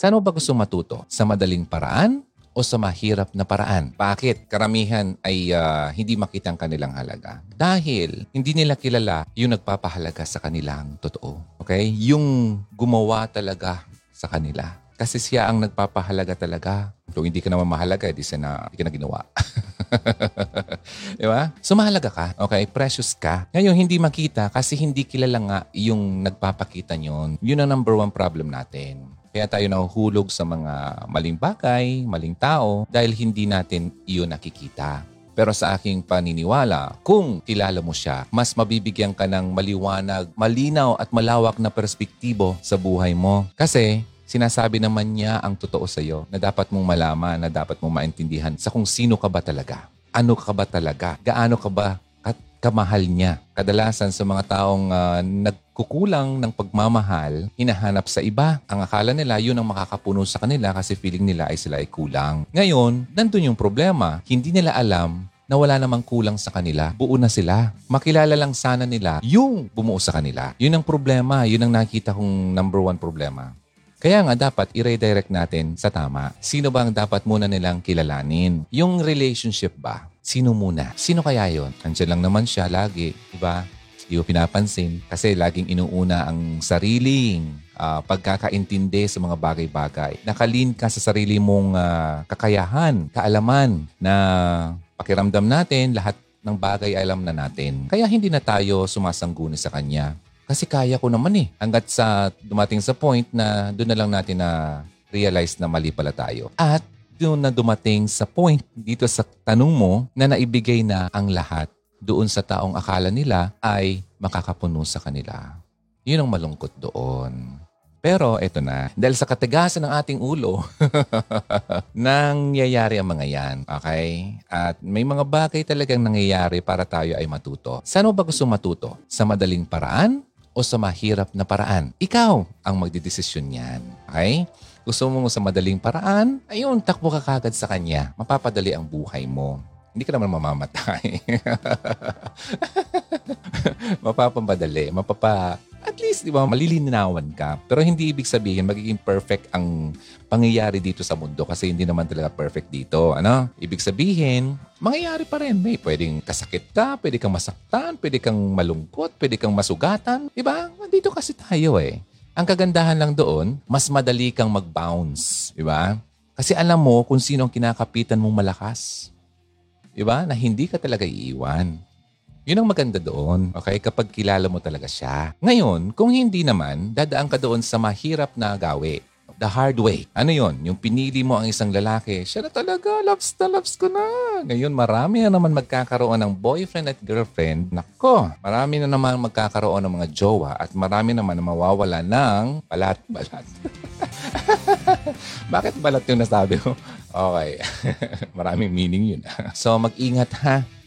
Saan mo ba gusto matuto? Sa madaling paraan o sa mahirap na paraan? Bakit? Karamihan ay ah, hindi makita ang kanilang halaga. Dahil hindi nila kilala yung nagpapahalaga sa kanilang totoo. Okay? Yung gumawa talaga sa kanila. Kasi siya ang nagpapahalaga talaga. Kung hindi ka naman mahalaga, di siya na, hindi ka na ginawa. Di ba? So ka, okay? Precious ka. Ngayon, hindi makita kasi hindi kilala nga yung nagpapakita nyon. Yun ang number one problem natin. Kaya tayo nahuhulog sa mga maling bagay, maling tao, dahil hindi natin iyon nakikita. Pero sa aking paniniwala, kung kilala mo siya, mas mabibigyan ka ng maliwanag, malinaw at malawak na perspektibo sa buhay mo. Kasi sinasabi naman niya ang totoo sa iyo na dapat mong malaman, na dapat mong maintindihan sa kung sino ka ba talaga. Ano ka ba talaga? Gaano ka ba kat- kamahal niya? Kadalasan sa mga taong ah, nagkukulang ng pagmamahal, hinahanap sa iba. Ang akala nila, yun ang makakapuno sa kanila kasi feeling nila ay sila ay kulang. Ngayon, nandun yung problema. Hindi nila alam na wala namang kulang sa kanila. Buo na sila. Makilala lang sana nila yung bumuo sa kanila. Yun ang problema. Yun ang nakita kong number one problema. Kaya nga dapat i-redirect natin sa tama. Sino ba ang dapat muna nilang kilalanin? Yung relationship ba? Sino muna? Sino kaya yon? Andiyan lang naman siya lagi, di ba? Di mo pinapansin kasi laging inuuna ang sariling ah, pagkakaintindi sa mga bagay-bagay. Nakalin ka sa sarili mong ah, kakayahan, kaalaman na pakiramdam natin, lahat ng bagay alam na natin. Kaya hindi na tayo sumasangguni sa kanya. Kasi kaya ko naman eh. Hanggat sa dumating sa point na doon na lang natin na realize na mali pala tayo. At doon na dumating sa point dito sa tanong mo na naibigay na ang lahat doon sa taong akala nila ay makakapuno sa kanila. Yun ang malungkot doon. Pero eto na, dahil sa katigasan ng ating ulo, nangyayari ang mga yan. Okay? At may mga bagay talagang nangyayari para tayo ay matuto. Saan mo ba gusto matuto? Sa madaling paraan o sa mahirap na paraan? Ikaw ang magdidesisyon yan. Okay? Gusto mo sa madaling paraan? Ayun, takbo ka kagad sa kanya. Mapapadali ang buhay mo. Hindi ka naman mamamatay. Mapapamadali. Mapapa... At least, di ba, malilinawan ka. Pero hindi ibig sabihin magiging perfect ang pangyayari dito sa mundo kasi hindi naman talaga perfect dito. Ano? Ibig sabihin, mangyayari pa rin. May pwedeng kasakit ka, pwede kang masaktan, pwede kang malungkot, pwede kang masugatan. Di ba? Nandito kasi tayo eh. Ang kagandahan lang doon, mas madali kang mag-bounce. Di ba? Kasi alam mo kung sino ang kinakapitan mong malakas. Di ba? Na hindi ka talaga iiwan. Yun ang maganda doon, okay? Kapag kilala mo talaga siya. Ngayon, kung hindi naman, dadaan ka doon sa mahirap na gawi. The hard way. Ano yon? Yung pinili mo ang isang lalaki, siya na talaga, loves na loves ko na. Ngayon, marami na naman magkakaroon ng boyfriend at girlfriend. Nako, marami na naman magkakaroon ng mga jowa at marami naman na mawawala ng balat-balat. Bakit balat yung nasabi ko? Okay. Maraming meaning yun. so, mag-ingat ha